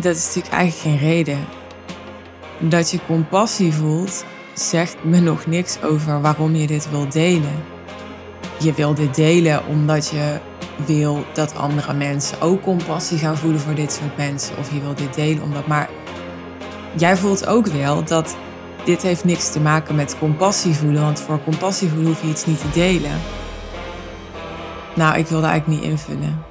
dat is natuurlijk eigenlijk geen reden. Dat je compassie voelt, zegt me nog niks over waarom je dit wil delen. Je wil dit delen omdat je wil dat andere mensen ook compassie gaan voelen voor dit soort mensen. Of je wil dit delen omdat. Maar jij voelt ook wel dat dit heeft niks te maken met compassie voelen. Want voor compassie voelen hoef je iets niet te delen. Nou, ik wilde eigenlijk niet invullen.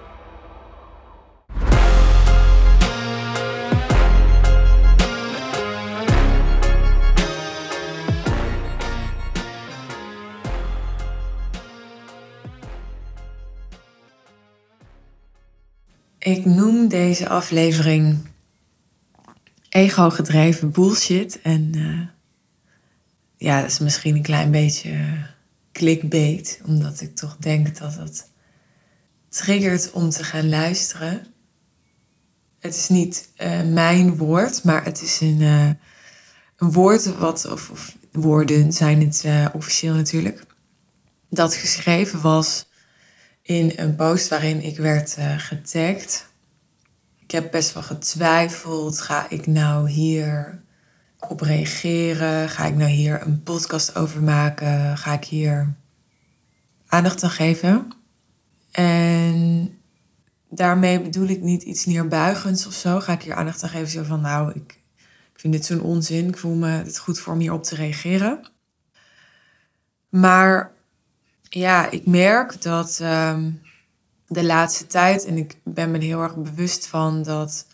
Ik noem deze aflevering ego-gedreven bullshit. En uh, ja, dat is misschien een klein beetje clickbait, omdat ik toch denk dat het triggert om te gaan luisteren. Het is niet uh, mijn woord, maar het is een, uh, een woord wat, of, of, woorden zijn het officieel natuurlijk, dat geschreven was in een post waarin ik werd uh, getagd. Ik heb best wel getwijfeld. Ga ik nou hier op reageren? Ga ik nou hier een podcast over maken? Ga ik hier aandacht aan geven? En daarmee bedoel ik niet iets neerbuigends of zo. Ga ik hier aandacht aan geven? Zo van, nou, ik, ik vind dit zo'n onzin. Ik voel me het goed voor om hierop te reageren. Maar ja, ik merk dat ehm, de laatste tijd, en ik ben me heel erg bewust van dat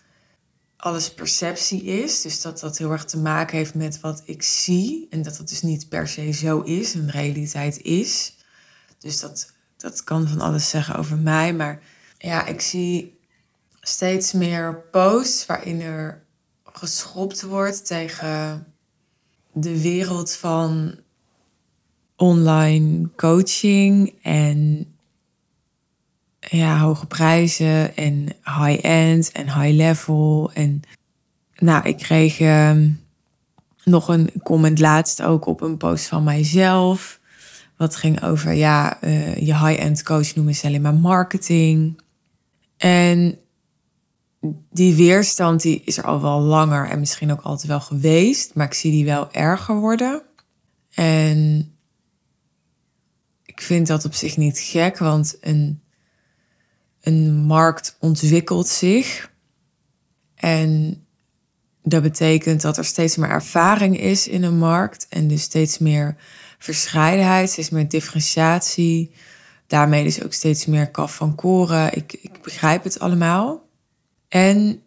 alles perceptie is. Dus dat dat heel erg te maken heeft met wat ik zie. En dat dat dus niet per se zo is, een realiteit is. Dus dat, dat kan van alles zeggen over mij. Maar ja, ik zie steeds meer posts waarin er geschopt wordt tegen de wereld van online coaching en ja, hoge prijzen en high-end en high-level. En nou, ik kreeg ehm, nog een comment laatst ook op een post van mijzelf. Wat ging over, ja, uh, je high-end coach noemen ze alleen maar marketing. En die weerstand die is er al wel langer en misschien ook altijd wel geweest. Maar ik zie die wel erger worden. En vind dat op zich niet gek, want een, een markt ontwikkelt zich. En dat betekent dat er steeds meer ervaring is in een markt en dus steeds meer verscheidenheid, steeds meer differentiatie. Daarmee dus ook steeds meer kaf van koren. Ik, ik begrijp het allemaal. En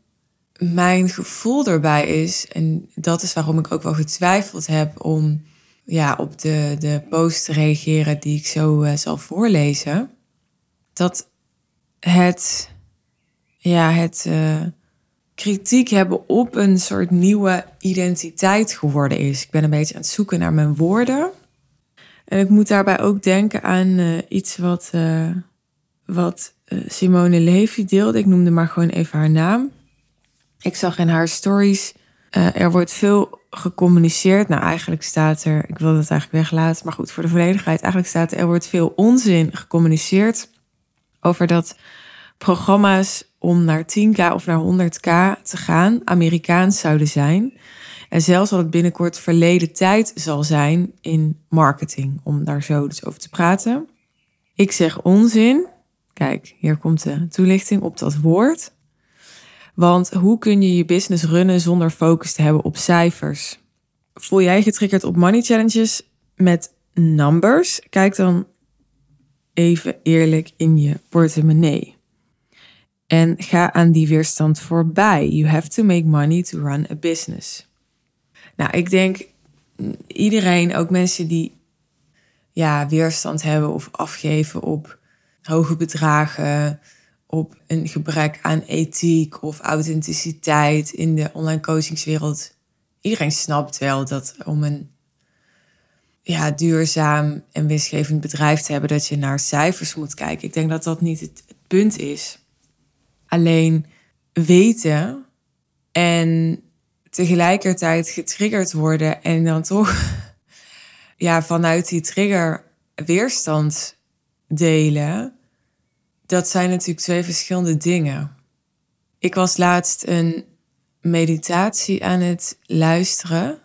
mijn gevoel daarbij is, en dat is waarom ik ook wel getwijfeld heb om ja, op de, de post reageren die ik zo uh, zal voorlezen. Dat het, ja, het uh, kritiek hebben op een soort nieuwe identiteit geworden is. Ik ben een beetje aan het zoeken naar mijn woorden. En ik moet daarbij ook denken aan uh, iets wat, wat Simone Levy deelde. Ik noemde maar gewoon even haar naam. Ik zag in haar stories, er wordt veel gecommuniceerd. Nou, eigenlijk staat er, ik wil het eigenlijk weglaten, maar goed, voor de volledigheid. Eigenlijk staat er, er wordt veel onzin gecommuniceerd over dat programma's om naar 10k of naar 100k te gaan Amerikaans zouden zijn. En zelfs dat het binnenkort verleden tijd zal zijn in marketing, om daar zo dus over te praten. Ik zeg onzin. Kijk, hier komt de toelichting op dat woord. Want hoe kun je je business runnen zonder focus te hebben op cijfers? Voel jij getriggerd op money challenges met numbers? Kijk dan even eerlijk in je portemonnee. En ga aan die weerstand voorbij. You have to make money to run a business. Nou, ik denk iedereen, ook mensen die ja, weerstand hebben of afgeven op hoge bedragen, op een gebrek aan ethiek of authenticiteit in de online coachingswereld. Iedereen snapt wel dat om een ja, duurzaam en winstgevend bedrijf te hebben, dat je naar cijfers moet kijken. Ik denk dat dat niet het, punt is. Alleen weten en tegelijkertijd getriggerd worden en dan toch ja, vanuit die trigger weerstand delen dat zijn natuurlijk twee verschillende dingen. Ik was laatst een meditatie aan het luisteren.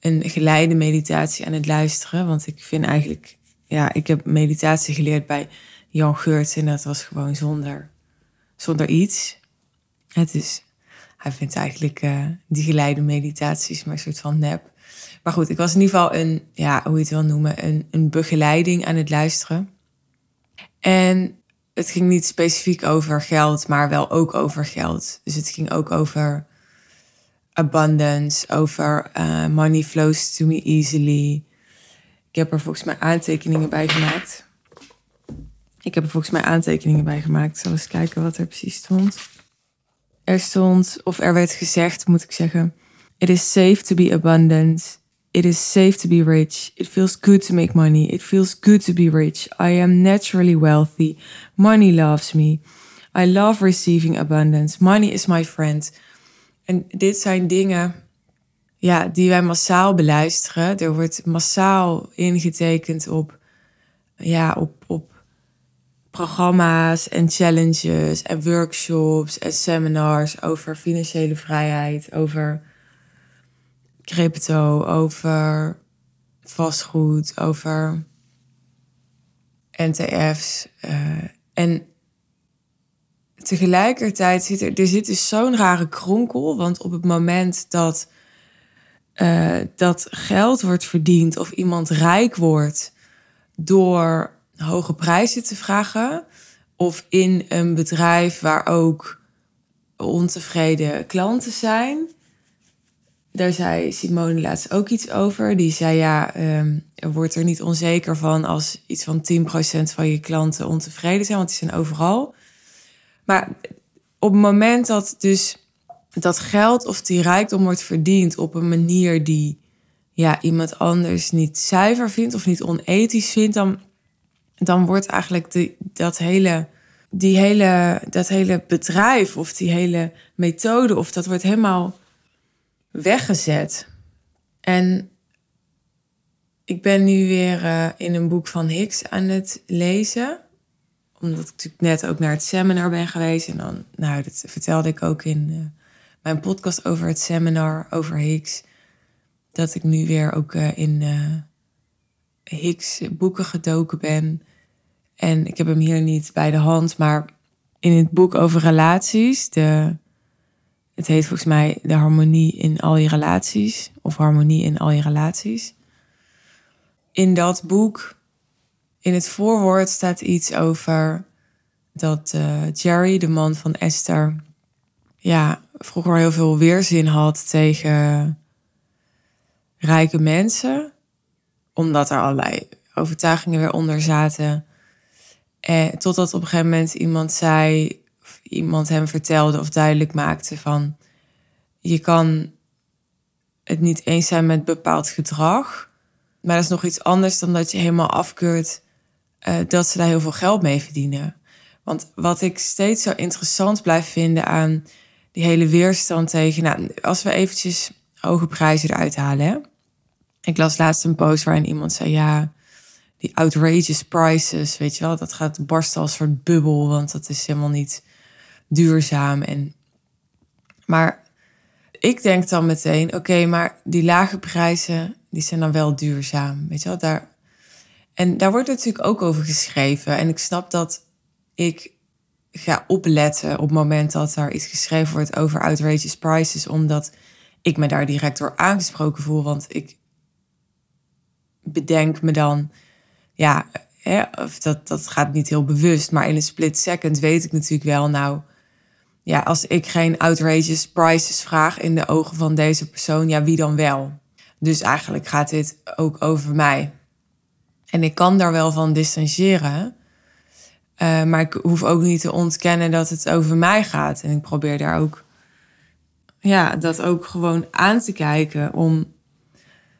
Een geleide meditatie aan het luisteren. Want ik vind eigenlijk, ja, ik heb meditatie geleerd bij Jan Geurts en dat was gewoon zonder, zonder iets. Het is, hij vindt eigenlijk uh, die geleide meditaties maar een soort van nep. Maar goed, ik was in ieder geval een, ja, hoe je het wil noemen, een, een begeleiding aan het luisteren. En het ging niet specifiek over geld, maar wel ook over geld. Dus het ging ook over abundance, over uh, money flows to me easily. Ik heb er volgens mij aantekeningen bij gemaakt. Ik heb er volgens mij aantekeningen bij gemaakt. Zal eens kijken wat er precies stond. Er stond, of er werd gezegd, moet ik zeggen. It is safe to be abundant. It is safe to be rich. It feels good to make money. It feels good to be rich. I am naturally wealthy. Money loves me. I love receiving abundance. Money is my friend. En dit zijn dingen ja, die wij massaal beluisteren. Er wordt massaal ingetekend op, ja, op, op programma's en challenges en workshops en seminars over financiële vrijheid, over crypto, over vastgoed, over NTF's. Eh, en tegelijkertijd zit er, er zit dus zo'n rare kronkel. Want op het moment dat, uh, dat geld wordt verdiend of iemand rijk wordt door hoge prijzen te vragen. Of in een bedrijf waar ook ontevreden klanten zijn daar zei Simone laatst ook iets over. Die zei ja, um, er wordt er niet onzeker van als iets van 10% van je klanten ontevreden zijn, want die zijn overal. Maar op het moment dat dus dat geld of die rijkdom wordt verdiend op een manier die ja, iemand anders niet zuiver vindt of niet onethisch vindt, dan, dan wordt eigenlijk de, dat, hele, die hele, dat hele bedrijf of die hele methode, of dat wordt helemaal weggezet. En ik ben nu weer uh, in een boek van Hicks aan het lezen. Omdat ik natuurlijk net ook naar het seminar ben geweest. En dan, nou, dat vertelde ik ook in uh, mijn podcast over het seminar over Hicks. Dat ik nu weer ook uh, in Hicks boeken gedoken ben. En ik heb hem hier niet bij de hand, maar in het boek over relaties, de het heet volgens mij de harmonie in al je relaties. Of harmonie in al je relaties. In dat boek, in het voorwoord staat iets over dat uh, Jerry, de man van Esther, ja, vroeger heel veel weerzin had tegen rijke mensen. Omdat er allerlei overtuigingen weer onder zaten. Eh, totdat op een gegeven moment iemand zei: iemand hem vertelde of duidelijk maakte van je kan het niet eens zijn met bepaald gedrag, maar dat is nog iets anders dan dat je helemaal afkeurt uh, dat ze daar heel veel geld mee verdienen. Want wat ik steeds zo interessant blijf vinden aan die hele weerstand tegen, nou, als we eventjes hoge prijzen eruit halen. Ik las laatst een post waarin iemand zei, ja, die outrageous prices, weet je wel, dat gaat barsten als een soort bubbel, want dat is helemaal niet duurzaam. En, maar ik denk dan meteen, oké, maar die lage prijzen, die zijn dan wel duurzaam. Weet je wel, daar. En daar wordt natuurlijk ook over geschreven. En ik snap dat ik ga opletten op het moment dat er iets geschreven wordt over outrageous prices, omdat ik me daar direct door aangesproken voel. Want ik bedenk me dan, ja, hè, of dat, dat gaat niet heel bewust, maar in een split second weet ik natuurlijk wel, nou, ja, als ik geen outrageous prices vraag in de ogen van deze persoon, ja, wie dan wel? Dus eigenlijk gaat dit ook over mij. En ik kan daar wel van distancieren. Uh, maar ik hoef ook niet te ontkennen dat het over mij gaat. En ik probeer daar ook, ja, dat ook gewoon aan te kijken. Om,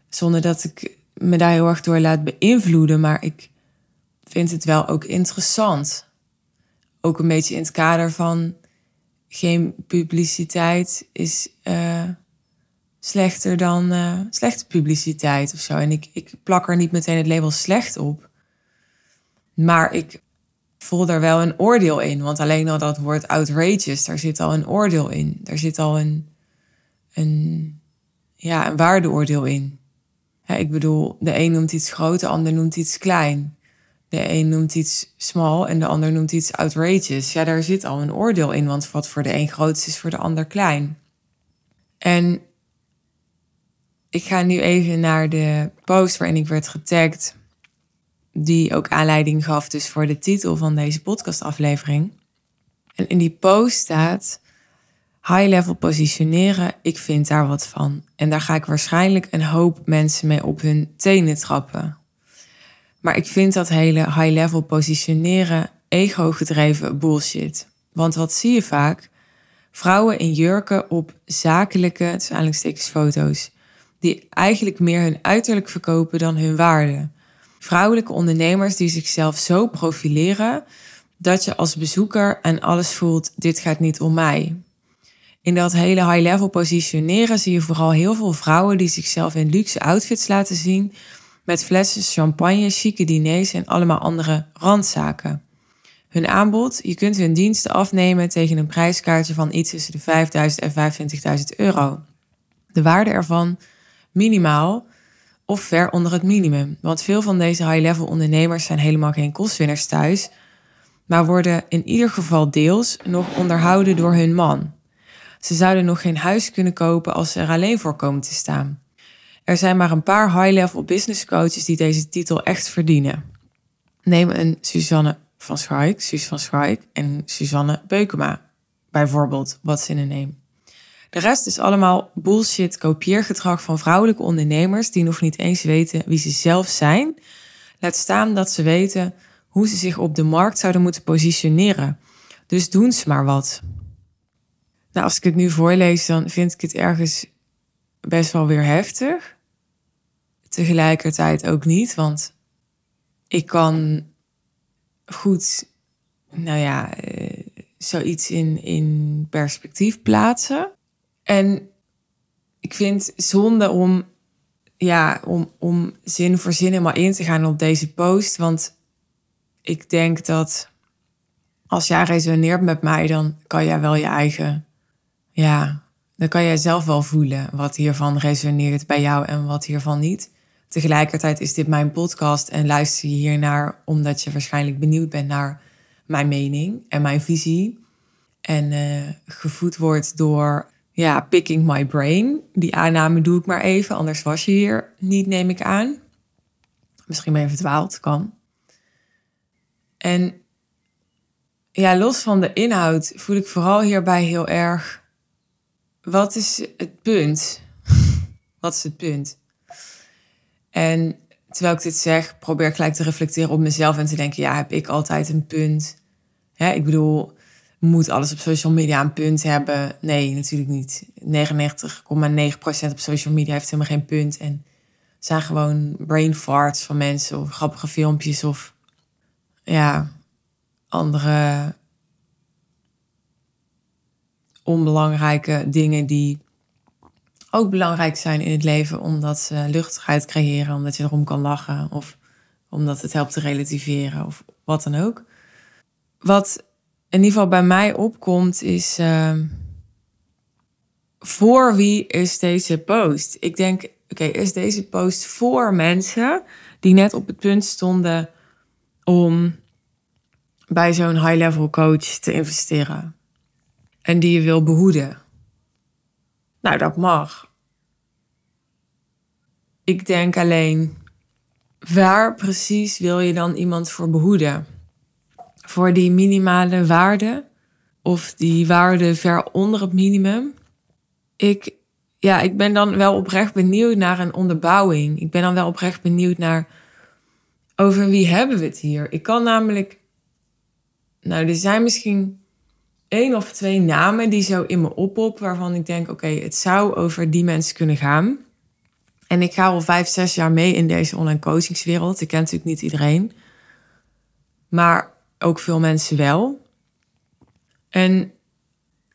zonder dat ik me daar heel erg door laat beïnvloeden. Maar ik vind het wel ook interessant. Ook een beetje in het kader van geen publiciteit is uh, slechter dan uh, slechte publiciteit of zo. En ik, ik plak er niet meteen het label slecht op. Maar ik voel daar wel een oordeel in. Want alleen al dat woord outrageous, daar zit al een oordeel in. Daar zit al een, een, ja, een waardeoordeel in. ik bedoel, de een noemt iets groot, de ander noemt iets klein. De een noemt iets small en de ander noemt iets outrageous. Ja, daar zit al een oordeel in, want wat voor de een groot is, is voor de ander klein. En ik ga nu even naar de post waarin ik werd getagd, die ook aanleiding gaf dus voor de titel van deze podcastaflevering. En in die post staat high level positioneren, ik vind daar wat van. En daar ga ik waarschijnlijk een hoop mensen mee op hun tenen trappen. Maar ik vind dat hele high level positioneren ego gedreven bullshit. Want wat zie je vaak? Vrouwen in jurken op zakelijke, foto's, die eigenlijk meer hun uiterlijk verkopen dan hun waarde. Vrouwelijke ondernemers die zichzelf zo profileren dat je als bezoeker en alles voelt: dit gaat niet om mij. In dat hele high-level positioneren zie je vooral heel veel vrouwen die zichzelf in luxe outfits laten zien, met flessen champagne, chique diners en allemaal andere randzaken. Hun aanbod, je kunt hun diensten afnemen tegen een prijskaartje van iets tussen de 5000 en 25.000 euro. De waarde ervan minimaal of ver onder het minimum. Want veel van deze high-level ondernemers zijn helemaal geen kostwinners thuis, maar worden in ieder geval deels nog onderhouden door hun man. Ze zouden nog geen huis kunnen kopen als ze er alleen voor komen te staan. Er zijn maar een paar high-level business coaches die deze titel echt verdienen. Neem een Suzanne van Schaik, Suus van Schaik en Suzanne Beukema, bijvoorbeeld, wat zinnen neem. De rest is allemaal bullshit kopieergedrag van vrouwelijke ondernemers die nog niet eens weten wie ze zelf zijn. Laat staan dat ze weten hoe ze zich op de markt zouden moeten positioneren. Dus doen ze maar wat. Nou, als ik het nu voorlees, dan vind ik het ergens best wel weer heftig. Tegelijkertijd ook niet, want ik kan goed, nou ja, uh, zoiets in, in perspectief plaatsen. En ik vind zonde om, ja, om, om zin voor zin helemaal in te gaan op deze post. Want ik denk dat als jij resoneert met mij, dan kan jij wel je eigen, ja, dan kan jij zelf wel voelen wat hiervan resoneert bij jou en wat hiervan niet. Tegelijkertijd is dit mijn podcast en luister je hiernaar omdat je waarschijnlijk benieuwd bent naar mijn mening en mijn visie. En uh, gevoed wordt door ja, picking my brain. Die aanname doe ik maar even, anders was je hier niet, neem ik aan. Misschien ben je verdwaald, kan. En ja, los van de inhoud voel ik vooral hierbij heel erg. Wat is het punt? wat is het punt? En terwijl ik dit zeg, probeer ik gelijk te reflecteren op mezelf en te denken: ja, heb ik altijd een punt? Ik bedoel, moet alles op social media een punt hebben? Nee, natuurlijk niet. 99,9% op social media heeft helemaal geen punt. En zijn gewoon brain farts van mensen of grappige filmpjes of ja, andere onbelangrijke dingen die ook belangrijk zijn in het leven omdat ze luchtigheid creëren, omdat je erom kan lachen of omdat het helpt te relativeren of wat dan ook. Wat in ieder geval bij mij opkomt is uh, voor wie is deze post? Ik denk, oké, is deze post voor mensen die net op het punt stonden om bij zo'n high-level coach te investeren en die je wil behoeden? Nou, dat mag. Ik denk alleen, waar precies wil je dan iemand voor behoeden? Voor die minimale waarde of die waarde ver onder het minimum? Ik, ja, ik ben dan wel oprecht benieuwd naar een onderbouwing. Ik ben dan wel oprecht benieuwd naar over wie hebben we het hier? Ik kan namelijk, nou, er zijn misschien één of twee namen die zo in me oppoppen, waarvan ik denk: oké, het zou over die mensen kunnen gaan. En ik ga al vijf, zes jaar mee in deze online coachingswereld. Ik ken natuurlijk niet iedereen, maar ook veel mensen wel. En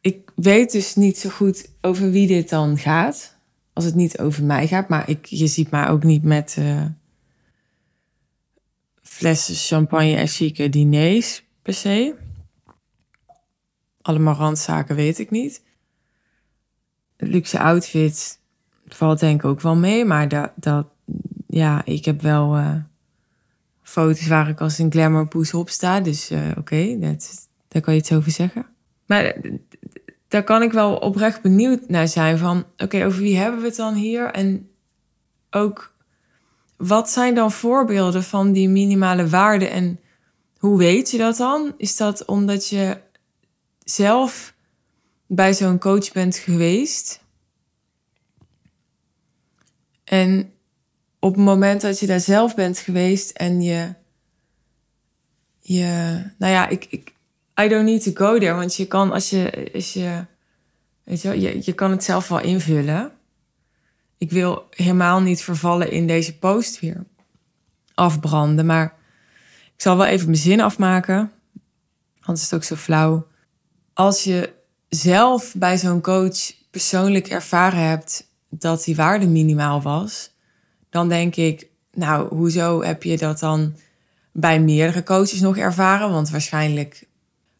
ik weet dus niet zo goed over wie dit dan gaat. Als het niet over mij gaat, maar ik, je ziet mij ook niet met uh, flessen champagne en chique diners per se allemaal randzaken weet ik niet. luxe outfits valt denk ik ook wel mee. Maar dat, dat ja, ik heb wel uh, foto's waar ik als een glamour poes op sta. Dus uh, oké, okay, daar kan je iets over zeggen. Maar daar kan ik wel oprecht benieuwd naar zijn van... oké, over wie hebben we het dan hier? En ook, wat zijn dan voorbeelden van die minimale waarden? En hoe weet je dat dan? Is dat omdat je zelf bij zo'n coach bent geweest? En op het moment dat je daar zelf bent geweest en je, je nou ja, ik, ik, I don't need to go there, want je kan als je, als je, weet je, je, je kan het zelf wel invullen. Ik wil helemaal niet vervallen in deze post weer afbranden, maar ik zal wel even mijn zin afmaken, anders is het ook zo flauw. Als je zelf bij zo'n coach persoonlijk ervaren hebt dat die waarde minimaal was, dan denk ik, nou, hoezo heb je dat dan bij meerdere coaches nog ervaren? Want waarschijnlijk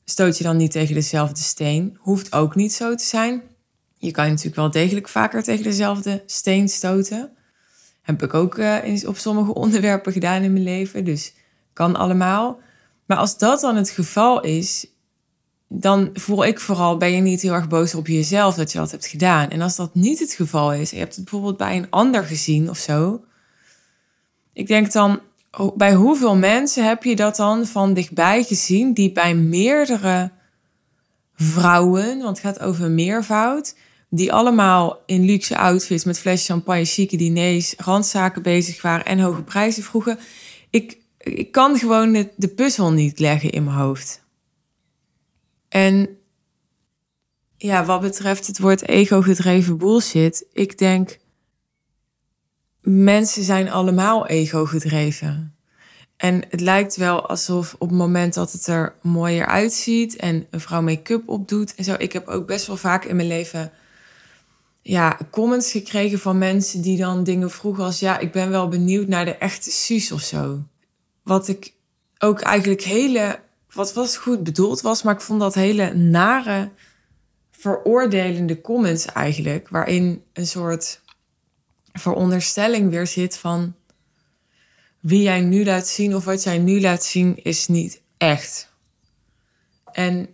stoot je dan niet tegen dezelfde steen. Hoeft ook niet zo te zijn. Je kan natuurlijk wel degelijk vaker tegen dezelfde steen stoten. Heb ik ook uh, op sommige onderwerpen gedaan in mijn leven. Dus kan allemaal. Maar als dat dan het geval is, dan voel ik vooral, ben je niet heel erg boos op jezelf dat je dat hebt gedaan. En als dat niet het geval is, je hebt het bijvoorbeeld bij een ander gezien of zo. Ik denk dan, bij hoeveel mensen heb je dat dan van dichtbij gezien die bij meerdere vrouwen, want het gaat over meervoud, die allemaal in luxe outfits met flesjes champagne, chique diners, randzaken bezig waren en hoge prijzen vroegen. Ik, ik kan gewoon de puzzel niet leggen in mijn hoofd. En ja, wat betreft het woord ego-gedreven bullshit, ik denk, mensen zijn allemaal ego-gedreven. En het lijkt wel alsof op het moment dat het er mooier uitziet en een vrouw make-up opdoet en zo. Ik heb ook best wel vaak in mijn leven ja, comments gekregen van mensen die dan dingen vroegen als ja, ik ben wel benieuwd naar de echte Suus of zo. Wat ik ook eigenlijk hele wat was goed bedoeld was, maar ik vond dat hele nare, veroordelende comments eigenlijk, waarin een soort veronderstelling weer zit van wie jij nu laat zien of wat jij nu laat zien is niet echt. En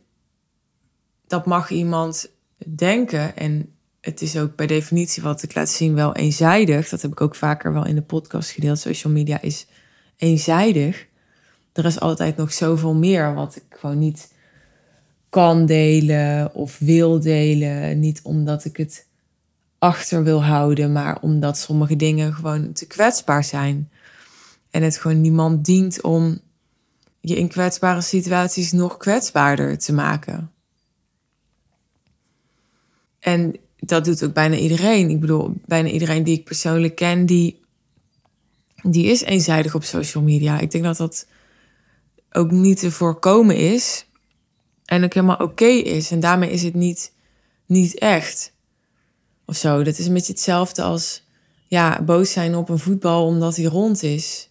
dat mag iemand denken en het is ook bij definitie wat ik laat zien wel eenzijdig. Dat heb ik ook vaker wel in de podcast gedeeld. Social media is eenzijdig er is altijd nog zoveel meer wat ik gewoon niet kan delen of wil delen. Niet omdat ik het achter wil houden, maar omdat sommige dingen gewoon te kwetsbaar zijn. En het gewoon niemand dient om je in kwetsbare situaties nog kwetsbaarder te maken. En dat doet ook bijna iedereen. Ik bedoel, bijna iedereen die ik persoonlijk ken, die, die is eenzijdig op social media. Ik denk dat dat ook niet te voorkomen is. En ook helemaal oké is. En daarmee is het niet, niet echt. Of zo. Dat is een beetje hetzelfde als ja, boos zijn op een voetbal omdat hij rond is.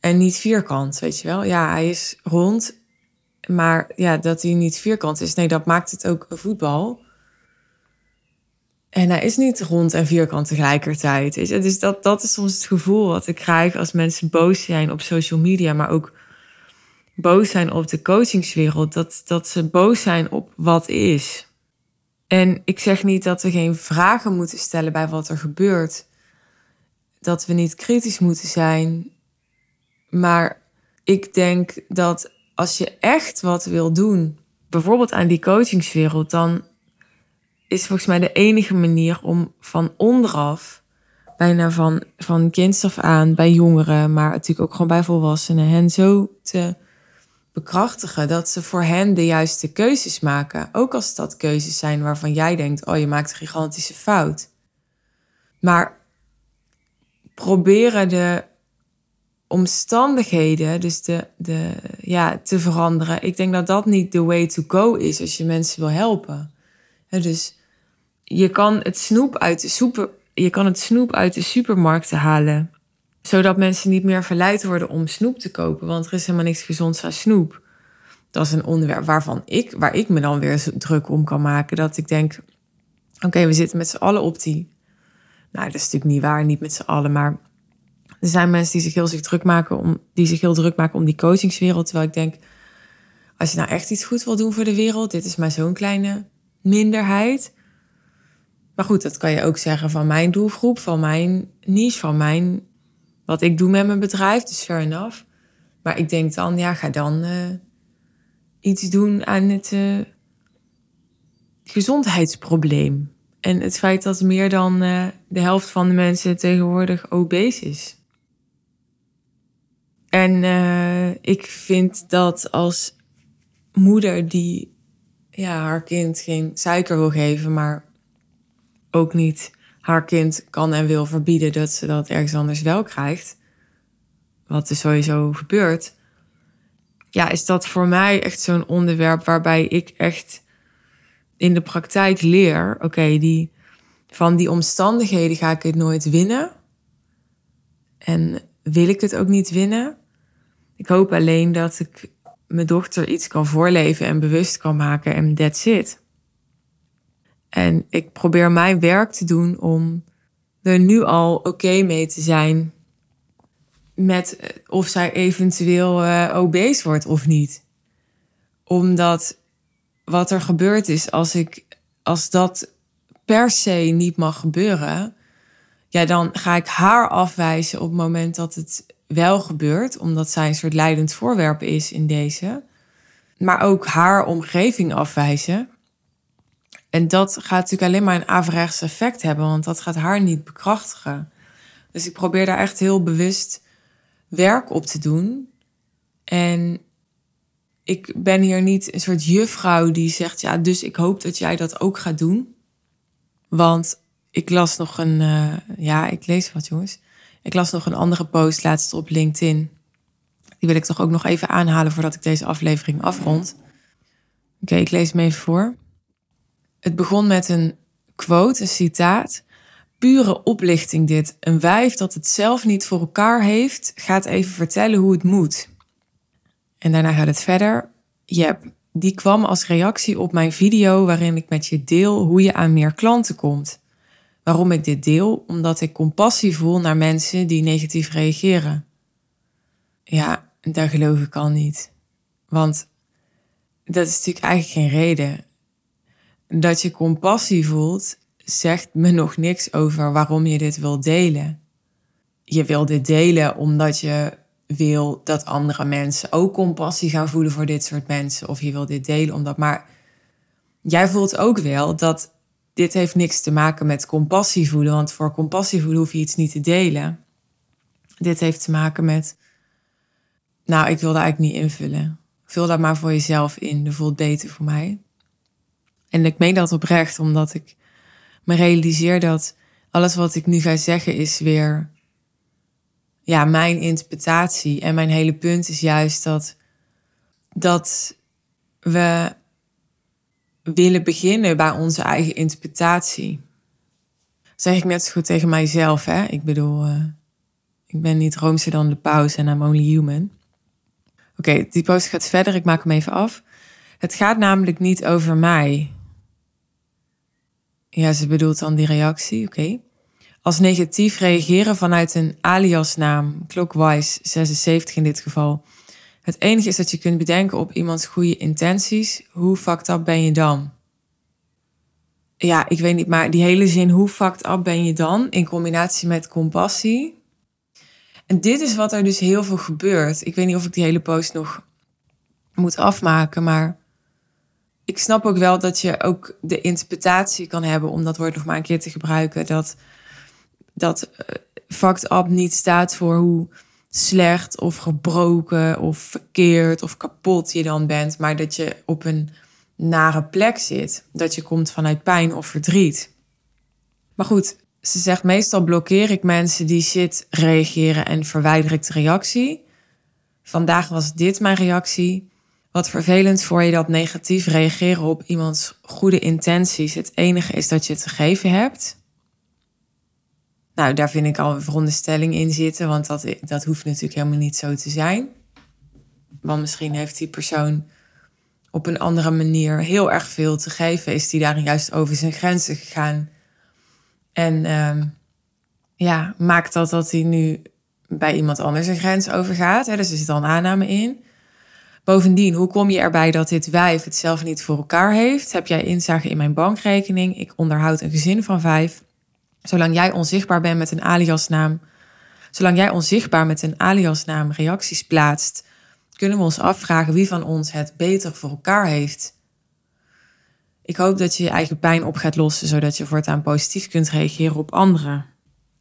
En niet vierkant, weet je wel. Ja, hij is rond. Maar ja, dat hij niet vierkant is. Nee, dat maakt het ook een voetbal. En hij is niet rond en vierkant tegelijkertijd. Dus dat, dat is soms het gevoel wat ik krijg als mensen boos zijn op social media, maar ook boos zijn op de coachingswereld. Dat, dat ze boos zijn op wat is. En ik zeg niet dat we geen vragen moeten stellen bij wat er gebeurt. Dat we niet kritisch moeten zijn. Maar ik denk dat als je echt wat wil doen, bijvoorbeeld aan die coachingswereld, dan is volgens mij de enige manier om van onderaf, bijna van, van kinds af aan, bij jongeren, maar natuurlijk ook gewoon bij volwassenen, hen zo te bekrachtigen dat ze voor hen de juiste keuzes maken. Ook als dat keuzes zijn waarvan jij denkt: oh, je maakt een gigantische fout. Maar proberen de omstandigheden, dus de, de, ja, te veranderen. Ik denk dat dat niet de way to go is als je mensen wil helpen. dus je kan het snoep uit de super, je kan het snoep uit de supermarkten halen zodat mensen niet meer verleid worden om snoep te kopen. Want er is helemaal niks gezonds aan snoep. Dat is een onderwerp waarvan ik, waar ik me dan weer druk om kan maken. Dat ik denk, Oké, we zitten met z'n allen op die. Nou, dat is natuurlijk niet waar, niet met z'n allen, maar er zijn mensen die zich heel zich druk maken om die zich heel druk maken om die coachingswereld. Terwijl ik denk, als je nou echt iets goed wil doen voor de wereld, dit is maar zo'n kleine minderheid. Maar goed, dat kan je ook zeggen van mijn doelgroep, van mijn niche, van mijn wat ik doe met mijn bedrijf. Dus fair enough. Maar ik denk dan, ja, ga dan uh, iets doen aan het uh, gezondheidsprobleem. En het feit dat meer dan uh, de helft van de mensen tegenwoordig obese is. En ik vind dat als moeder die ja, haar kind geen suiker wil geven, maar ook niet haar kind kan en wil verbieden dat ze dat ergens anders wel krijgt, wat er sowieso gebeurt, ja, is dat voor mij echt zo'n onderwerp waarbij ik echt in de praktijk leer, oké, die van die omstandigheden ga ik het nooit winnen. En wil ik het ook niet winnen. Ik hoop alleen dat ik mijn dochter iets kan voorleven en bewust kan maken en that's it. En ik probeer mijn werk te doen om er nu al oké mee te zijn met eh, of zij eventueel uh, obese wordt of niet. Omdat wat er gebeurd is als ik als dat per se niet mag gebeuren, ja, dan ga ik haar afwijzen op het moment dat het wel gebeurt, omdat zij een soort leidend voorwerp is in deze. Maar ook haar omgeving afwijzen. En dat gaat natuurlijk alleen maar een averechts effect hebben, want dat gaat haar niet bekrachtigen. Dus ik probeer daar echt heel bewust werk op te doen. En ik ben hier niet een soort juffrouw die zegt, ja, dus ik hoop dat jij dat ook gaat doen. Want ik las nog een, uh, ja, ik lees wat jongens. Ik las nog een andere post laatst op LinkedIn. Die wil ik toch ook nog even aanhalen voordat ik deze aflevering afrond. Oké, ik lees hem even voor. Het begon met een quote, een citaat. Pure oplichting dit. Een wijf dat het zelf niet voor elkaar heeft, gaat even vertellen hoe het moet. En daarna gaat het verder. Jep, die kwam als reactie op mijn video waarin ik met je deel hoe je aan meer klanten komt. Waarom ik dit deel? Omdat ik compassie voel naar mensen die negatief reageren. Ja, daar geloof ik al niet. Want dat is natuurlijk eigenlijk geen reden. Dat je compassie voelt, zegt me nog niks over waarom je dit wil delen. Je wil dit delen omdat je wil dat andere mensen ook compassie gaan voelen voor dit soort mensen. Of je wil dit delen omdat. Maar jij voelt ook wel dat dit heeft niks te maken met compassie voelen. Want voor compassie voelen hoef je iets niet te delen. Dit heeft te maken met. Nou, ik wil dat eigenlijk niet invullen. Vul dat maar voor jezelf in. Dat voelt beter voor mij. En ik meen dat oprecht, omdat ik me realiseer dat alles wat ik nu ga zeggen is weer ja, mijn interpretatie. En mijn hele punt is juist dat, dat we willen beginnen bij onze eigen interpretatie. zeg ik net zo goed tegen mijzelf. Hè? Ik bedoel, uh, ik ben niet roomser dan de paus en I'm only human. Oké, die post gaat verder. Ik maak hem even af. Het gaat namelijk niet over mij. Ja, ze bedoelt dan die reactie. Oké. Als negatief reageren vanuit een aliasnaam, clockwise 76 in dit geval. Het enige is dat je kunt bedenken op iemands goede intenties. Hoe fucked up ben je dan? Ja, ik weet niet, maar die hele zin, hoe fucked up ben je dan? In combinatie met compassie. En dit is wat er dus heel veel gebeurt. Ik weet niet of ik die hele post nog moet afmaken, maar ik snap ook wel dat je ook de interpretatie kan hebben om dat woord nog maar een keer te gebruiken. Dat, dat uh, fucked up niet staat voor hoe slecht of gebroken of verkeerd of kapot je dan bent, maar dat je op een nare plek zit. Dat je komt vanuit pijn of verdriet. Maar goed, ze zegt meestal blokkeer ik mensen die shit reageren en verwijder ik de reactie. Vandaag was dit mijn reactie. Wat vervelend voor je dat negatief reageren op iemands goede intenties het enige is dat je het gegeven hebt. Nou, daar vind ik al een veronderstelling in zitten, want dat, dat hoeft natuurlijk helemaal niet zo te zijn. Want misschien heeft die persoon op een andere manier heel erg veel te geven, is die daarin juist over zijn grenzen gegaan. En ehm, ja, maakt dat dat hij nu bij iemand anders een grens overgaat. Hè? Dus er zit al een aanname in. Bovendien, hoe kom je erbij dat dit wijf het zelf niet voor elkaar heeft? Heb jij inzage in mijn bankrekening? Ik onderhoud een gezin van vijf. Zolang jij onzichtbaar bent met een aliasnaam, zolang jij onzichtbaar met een aliasnaam reacties plaatst, kunnen we ons afvragen wie van ons het beter voor elkaar heeft. Ik hoop dat je je eigen pijn op gaat lossen, zodat je voortaan positief kunt reageren op anderen.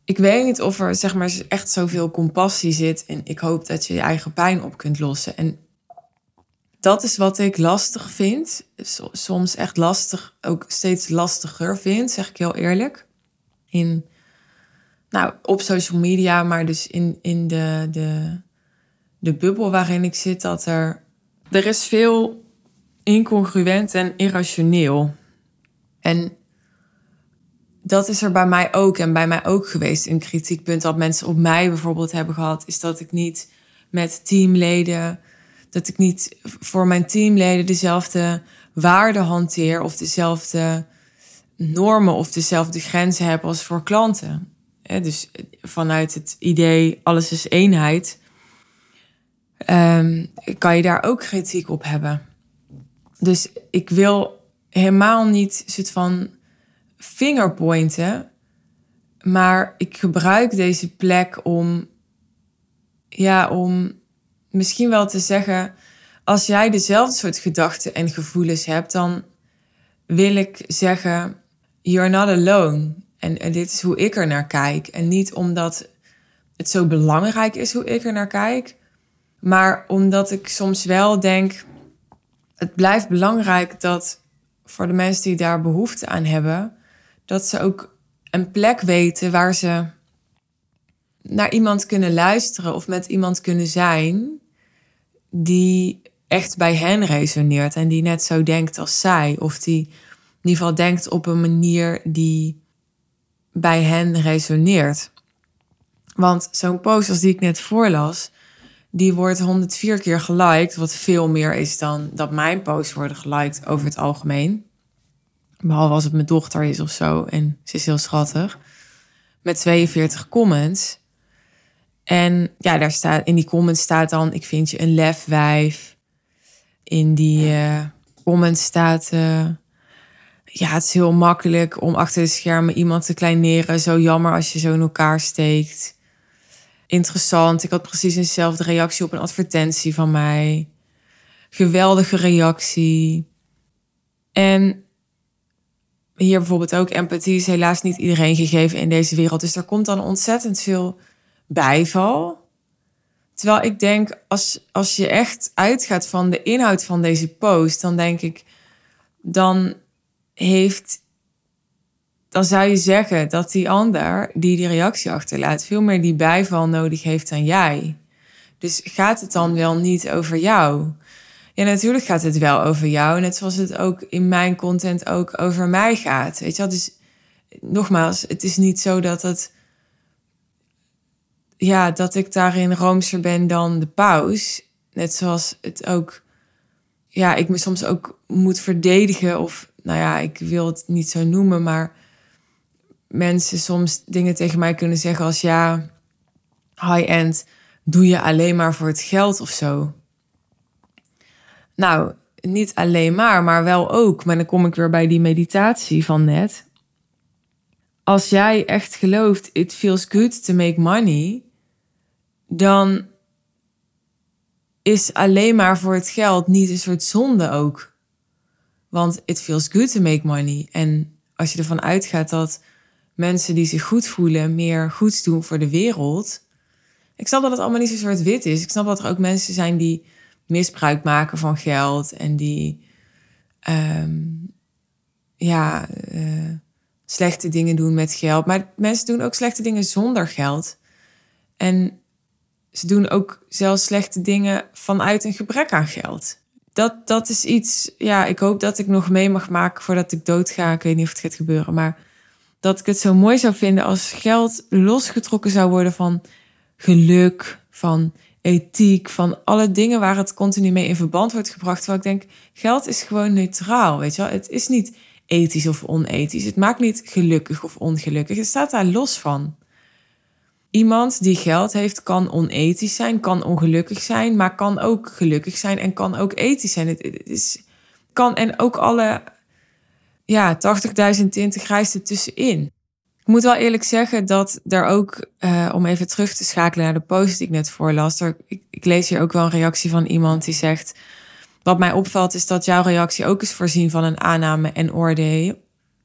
Ik weet niet of er zeg maar echt zoveel compassie zit en ik hoop dat je je eigen pijn op kunt lossen. En dat is wat ik lastig vind. Soms echt lastig, ook steeds lastiger vind, zeg ik heel eerlijk. In, nou, op social media, maar dus in, in de, de, de bubbel waarin ik zit, dat er. Er is veel incongruent en irrationeel. En dat is er bij mij ook en bij mij ook geweest. Een kritiekpunt dat mensen op mij bijvoorbeeld hebben gehad, is dat ik niet met teamleden dat ik niet voor mijn teamleden dezelfde waarden hanteer of dezelfde normen of dezelfde grenzen heb als voor klanten. Dus vanuit het idee alles is eenheid, ehm, kan je daar ook kritiek op hebben. Dus ik wil helemaal niet soort van fingerpointen, maar ik gebruik deze plek om, ja, om misschien wel te zeggen, als jij dezelfde soort gedachten en gevoelens hebt, dan wil ik zeggen, you're not alone. En, en dit is hoe ik er naar kijk. En niet omdat het zo belangrijk is hoe ik er naar kijk, maar omdat ik soms wel denk, het blijft belangrijk dat voor de mensen die daar behoefte aan hebben, dat ze ook een plek weten waar ze naar iemand kunnen luisteren of met iemand kunnen zijn die echt bij hen resoneert en die net zo denkt als zij. Of die in ieder geval denkt op een manier die bij hen resoneert. Want zo'n post als die ik net voorlas, die wordt 104 keer geliked, wat veel meer is dan dat mijn posts worden geliked over het algemeen. Behalve als het mijn dochter is of zo en ze is heel schattig. Met 42 comments. En ja, daar staat, in die comments staat dan: Ik vind je een lefwijf. In die uh, comments staat: uh, Ja, het is heel makkelijk om achter de schermen iemand te kleineren. Zo jammer als je zo in elkaar steekt. Interessant. Ik had precies dezelfde reactie op een advertentie van mij. Geweldige reactie. En hier bijvoorbeeld ook empathie is helaas niet iedereen gegeven in deze wereld. Dus er komt dan ontzettend veel bijval. Terwijl ik denk, als, als je echt uitgaat van de inhoud van deze post, dan denk ik, dan heeft. Dan zou je zeggen dat die ander die die reactie achterlaat, veel meer die bijval nodig heeft dan jij. Dus gaat het dan wel niet over jou? Ja, natuurlijk gaat het wel over jou. Net zoals het ook in mijn content ook over mij gaat. Weet je wel? Dus nogmaals, het is niet zo dat het ja, dat ik daarin roomser ben dan de paus. Net zoals het ook, ja, ik me soms ook moet verdedigen. Of, nou ja, ik wil het niet zo noemen, maar mensen soms dingen tegen mij kunnen zeggen als ja, high-end doe je alleen maar voor het geld of zo. Nou, niet alleen maar, maar wel ook. Maar dan kom ik weer bij die meditatie van net. Als jij echt gelooft, it feels good to make money, dan is alleen maar voor het geld niet een soort zonde ook. Want it feels good to make money. En als je ervan uitgaat dat mensen die zich goed voelen meer goeds doen voor de wereld. Ik snap dat het allemaal niet zo zwart-wit is. Ik snap dat er ook mensen zijn die misbruik maken van geld en die ehm, ja, uh, slechte dingen doen met geld. Maar mensen doen ook slechte dingen zonder geld. En ze doen ook zelfs slechte dingen vanuit een gebrek aan geld. Dat, dat is iets, ja, ik hoop dat ik nog mee mag maken voordat ik doodga. Ik weet niet of het gaat gebeuren, maar dat ik het zo mooi zou vinden als geld losgetrokken zou worden van geluk, van ethiek, van alle dingen waar het continu mee in verband wordt gebracht. Terwijl ik denk, geld is gewoon neutraal, weet je wel. Het is niet ethisch of onethisch. Het maakt niet gelukkig of ongelukkig. Het staat daar los van. Iemand die geld heeft kan onethisch zijn, kan ongelukkig zijn, maar kan ook gelukkig zijn en kan ook ethisch zijn. Het, is, kan en ook alle ja, 80.000 tinten grijs tussenin. Ik moet wel eerlijk zeggen dat er ook, uh, om even terug te schakelen naar de post die ik net voorlas, er, ik, ik lees hier ook wel een reactie van iemand die zegt: Wat mij opvalt is dat jouw reactie ook is voorzien van een aanname en oordeel.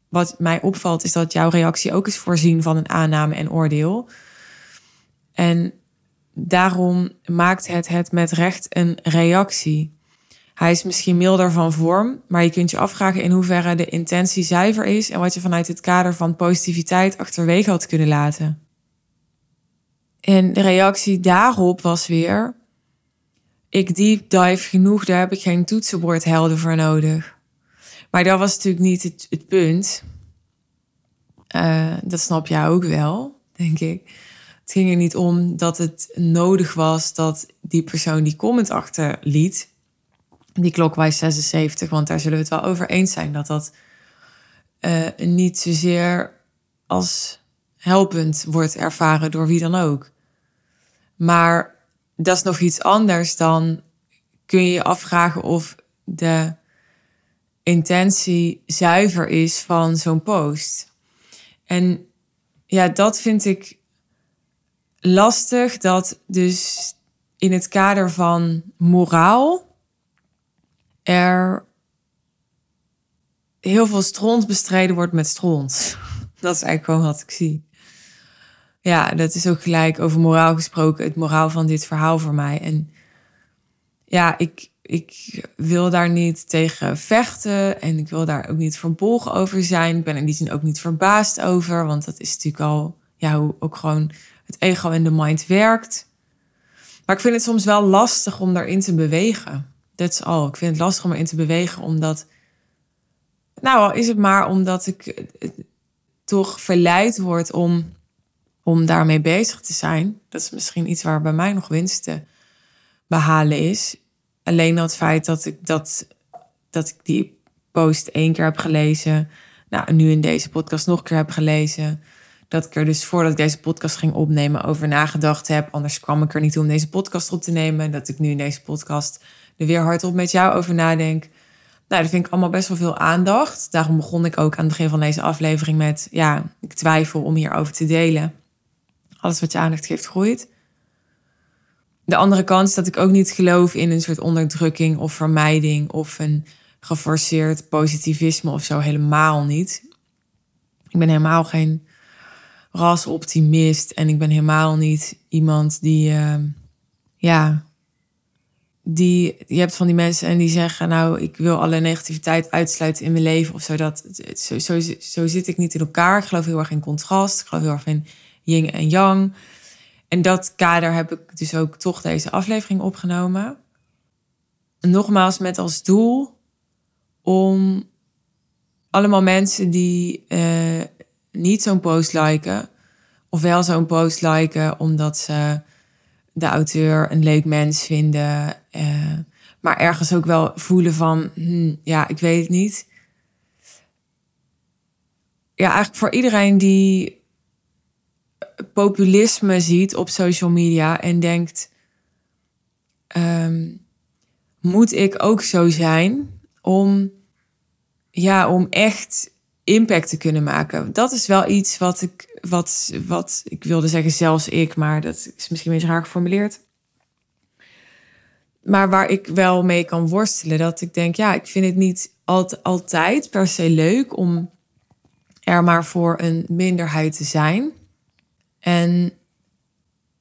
Wat mij opvalt is dat jouw reactie ook is voorzien van een aanname en oordeel. En daarom maakt het het met recht een reactie. Hij is misschien milder van vorm, maar je kunt je afvragen in hoeverre de intentie zuiver is en wat je vanuit het kader van positiviteit achterwege had kunnen laten. En de reactie daarop was weer: ik deep dive genoeg, daar heb ik geen toetsenbordhelden voor nodig. Maar dat was natuurlijk niet het, het punt. Uh, dat snap jij ook wel, denk ik. Het ging er niet om dat het nodig was dat die persoon die comment achterliet, die klokwijs 76, want daar zullen we het wel over eens zijn dat dat uh, niet zozeer als helpend wordt ervaren door wie dan ook. Maar dat is nog iets anders dan kun je je afvragen of de intentie zuiver is van zo'n post. En ja, dat vind ik lastig dat dus in het kader van moraal er heel veel stront bestreden wordt met stront. Dat is eigenlijk gewoon wat ik zie. Ja, dat is ook gelijk over moraal gesproken, het moraal van dit verhaal voor mij. En ja, ik, ik wil daar niet tegen vechten en ik wil daar ook niet verbolgen over zijn. Ik ben in die zin ook niet verbaasd over, want dat is natuurlijk al ja, hoe ook gewoon het ego en de mind werkt. Maar ik vind het soms wel lastig om daarin te bewegen. That's all. Ik vind het lastig om erin te bewegen, omdat. Nou, is het maar omdat ik toch verleid word om, om daarmee bezig te zijn. Dat is misschien iets waar bij mij nog winst te behalen is. Alleen dat feit dat ik, dat, dat ik die post één keer heb gelezen. Nou, nu in deze podcast nog een keer heb gelezen dat ik er dus voordat ik deze podcast ging opnemen over nagedacht heb. Anders kwam ik er niet om deze podcast op te nemen. Dat ik nu in deze podcast er weer hardop met jou over nadenk. Nou, dat vind ik allemaal best wel veel aandacht. Daarom begon ik ook aan het begin van deze aflevering met... ja, ik twijfel om hierover te delen. Alles wat je aandacht geeft, groeit. De andere kant is dat ik ook niet geloof in een soort onderdrukking of vermijding... of een geforceerd positivisme of zo. Helemaal niet. Ik ben helemaal geen rasoptimist. En ik ben helemaal niet iemand die, uh, ja, die, je hebt van die mensen en die zeggen, nou, ik wil alle negativiteit uitsluiten in mijn leven of zo. Dat, zo, zo, zo zit ik niet in elkaar. Ik geloof heel erg in contrast. Ik geloof heel erg in yin en yang. En dat kader heb ik dus ook toch deze aflevering opgenomen. nogmaals, met als doel om allemaal mensen die uh, niet zo'n post liken. Of wel zo'n post liken omdat ze de auteur een leuk mens vinden. Uh, maar ergens ook wel voelen van, hmm, ja, ik weet het niet. Ja, eigenlijk voor iedereen die populisme ziet op social media en denkt, um, moet ik ook zo zijn om, ja, om echt impact te kunnen maken. Dat is wel iets wat ik, wat, wat ik wilde zeggen, zelfs ik, maar dat is misschien een beetje raar geformuleerd. Maar waar ik wel mee kan worstelen, dat ik denk, ja, ik vind het niet altijd per se leuk om er maar voor een minderheid te zijn. En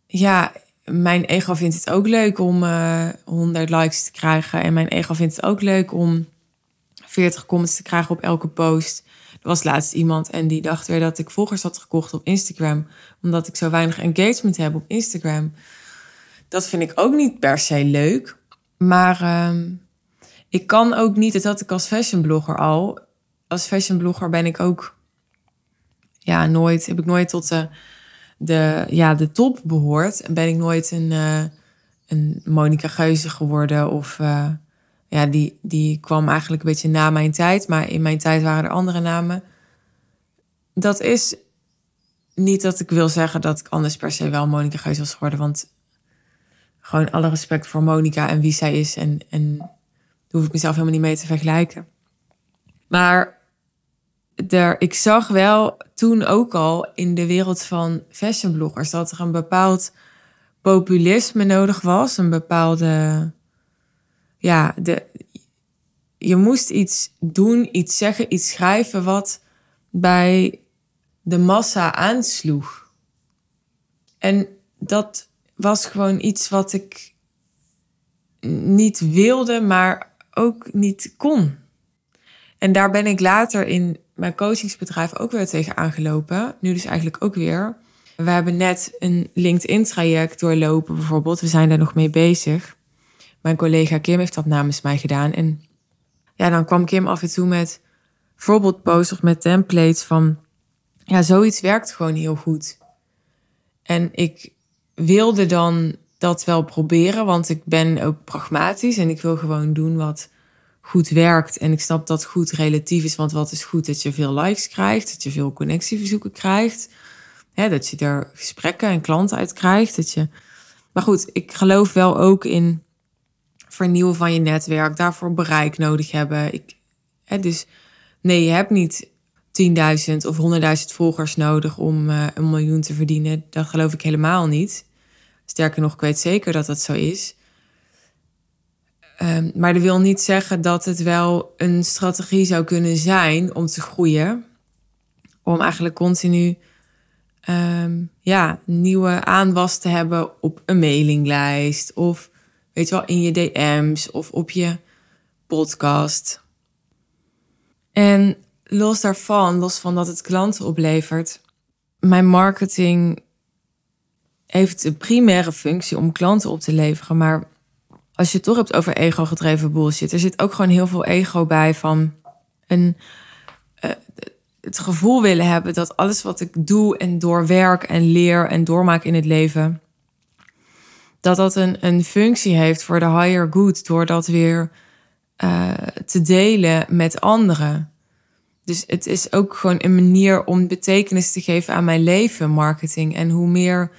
ja, mijn ego vindt het ook leuk om uh, eh, 100 likes te krijgen. En mijn ego vindt het ook leuk om 40 comments te krijgen op elke post. Er was laatst iemand en die dacht weer dat ik volgers had gekocht op Instagram. Omdat ik zo weinig engagement heb op Instagram. Dat vind ik ook niet per se leuk. Maar uh, ik kan ook niet, dat had ik als fashionblogger al. Als fashionblogger ben ik ook ja, nooit, heb ik nooit tot de, de, ja, de top behoord. En ben ik nooit een, uh, een Monica Geuze geworden. Of eh, ja, die, die kwam eigenlijk een beetje na mijn tijd. Maar in mijn tijd waren er andere namen. Dat is niet dat ik wil zeggen dat ik anders per se wel Monica Geuze was geworden. Want gewoon alle respect voor Monica en wie zij is. En, en daar hoef ik mezelf helemaal niet mee te vergelijken. Maar er, ik zag wel toen ook al in de wereld van fashionbloggers dat er een bepaald populisme nodig was. Een bepaalde. Ja, de, je moest iets doen, iets zeggen, iets schrijven wat bij de massa aansloeg. En dat was gewoon iets wat ik niet wilde, maar ook niet kon. En daar ben ik later in mijn coachingsbedrijf ook weer tegen aangelopen. Nu dus eigenlijk ook weer. We hebben net een LinkedIn-traject doorlopen bijvoorbeeld. We zijn daar nog mee bezig. Mijn collega Kim heeft dat namens mij gedaan. En ja, dan kwam Kim af en toe met voorbeeldposts of met templates van... Ja, zoiets werkt gewoon heel goed. En ik wilde dan dat wel proberen, want ik ben ook pragmatisch en ik wil gewoon doen wat goed werkt. En ik snap dat goed relatief is, want wat is goed? Dat je veel likes krijgt, dat je veel connectieverzoeken krijgt, hè, dat je er gesprekken en klanten uit krijgt. Dat je... Maar goed, ik geloof wel ook in vernieuwen van je netwerk, daarvoor bereik nodig hebben. Ik, hè, dus nee, je hebt niet 10.000 of 100.000 volgers nodig om uh, een miljoen te verdienen. Dat geloof ik helemaal niet. Sterker nog, ik weet zeker dat dat zo is. Um, maar dat wil niet zeggen dat het wel een strategie zou kunnen zijn om te groeien. Om eigenlijk continu um, ja, nieuwe aanwas te hebben op een mailinglijst. Of weet je wel, in je DM's of op je podcast. En los daarvan, los van dat het klanten oplevert, mijn marketing heeft de primaire functie om klanten op te leveren. Maar als je het toch hebt over ego-gedreven bullshit, er zit ook gewoon heel veel ego bij van een, uh, het gevoel willen hebben dat alles wat ik doe en doorwerk en leer en doormaak in het leven, dat dat een, een functie heeft voor de higher good, door dat weer uh, te delen met anderen. Dus het is ook gewoon een manier om betekenis te geven aan mijn leven, marketing. En hoe meer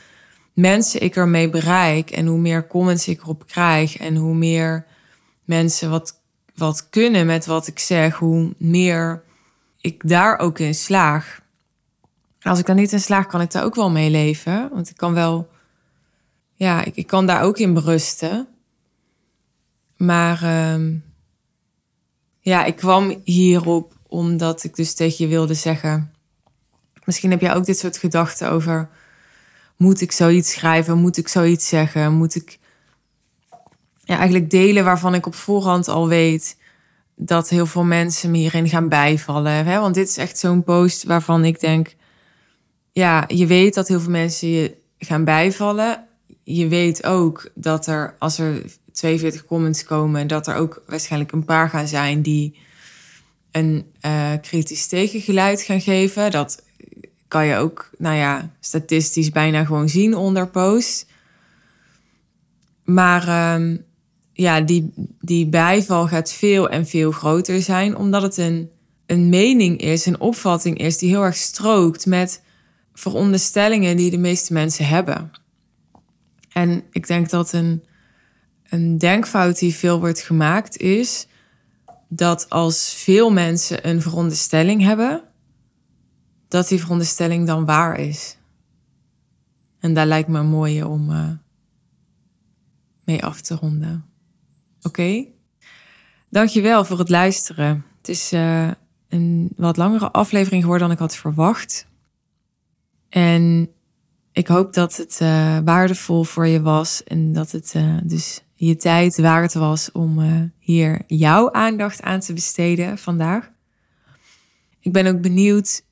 mensen ik ermee bereik en hoe meer comments ik erop krijg en hoe meer mensen wat, wat kunnen met wat ik zeg, hoe meer ik daar ook in slaag. Als ik daar niet in slaag, kan ik daar ook wel mee leven. Want ik kan wel, ja, ik, ik kan daar ook in berusten. Maar um, ja, ik kwam hierop omdat ik dus tegen je wilde zeggen. Misschien heb jij ook dit soort gedachten over moet ik zoiets schrijven? Moet ik zoiets zeggen? Moet ik ja, eigenlijk delen waarvan ik op voorhand al weet dat heel veel mensen me hierin gaan bijvallen? Hè? Want dit is echt zo'n post waarvan ik denk, ja, je weet dat heel veel mensen je gaan bijvallen. Je weet ook dat er, als er 42 comments komen, dat er ook waarschijnlijk een paar gaan zijn die een uh, kritisch tegengeluid gaan geven. Dat kan je ook, nou ja, statistisch bijna gewoon zien onder post. Maar um, ja, die, die bijval gaat veel en veel groter zijn, omdat het een, een mening is, een opvatting is die heel erg strookt met veronderstellingen die de meeste mensen hebben. En ik denk dat een, een denkfout die veel wordt gemaakt is dat als veel mensen een veronderstelling hebben, dat die veronderstelling dan waar is. En daar lijkt me een mooie om uh, mee af te ronden. Oké? Okay? Dankjewel voor het luisteren. Het is uh, een wat langere aflevering geworden dan ik had verwacht. En ik hoop dat het uh, waardevol voor je was en dat het dus je tijd waard was om hier jouw aandacht aan te besteden vandaag. Ik ben ook benieuwd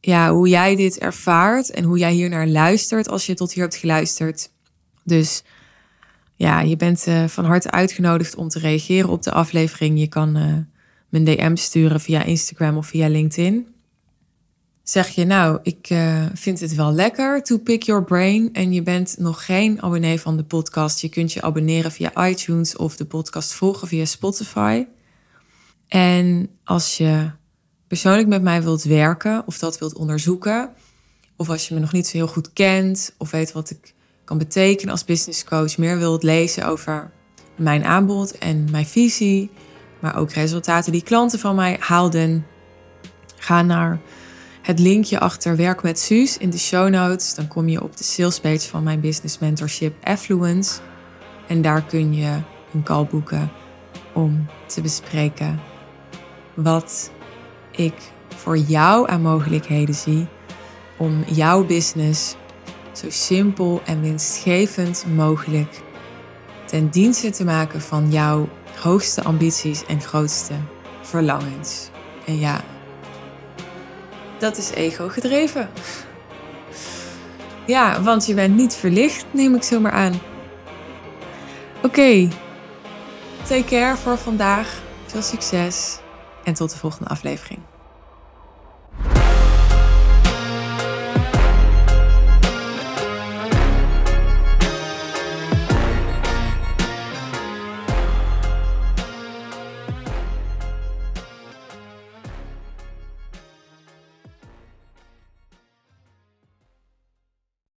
ja, hoe jij dit ervaart en hoe jij hier naar luistert als je tot hier hebt geluisterd. Dus ja, je bent van harte uitgenodigd om te reageren op de aflevering. Je kan uh, mijn DM sturen via Instagram of via LinkedIn. Zeg je, nou, ik uh, vind het wel lekker to pick your brain en je bent nog geen abonnee van de podcast, je kunt je abonneren via iTunes of de podcast volgen via Spotify. En als je persoonlijk met mij wilt werken of dat wilt onderzoeken, of als je me nog niet zo heel goed kent of weet wat ik kan betekenen als business coach, meer wilt lezen over mijn aanbod en mijn visie, maar ook resultaten die klanten van mij haalden, ga naar het linkje achter Werk met Suus in de show notes. Dan kom je op de salespage van mijn business mentorship Affluence. En daar kun je een call boeken om te bespreken wat ik voor jou aan mogelijkheden zie om jouw business zo simpel en winstgevend mogelijk ten dienste te maken van jouw hoogste ambities en grootste verlangens. En ja, dat is ego gedreven. Ja, want je bent niet verlicht, neem ik zomaar aan. Oké, take care voor vandaag. Veel succes en tot de volgende aflevering.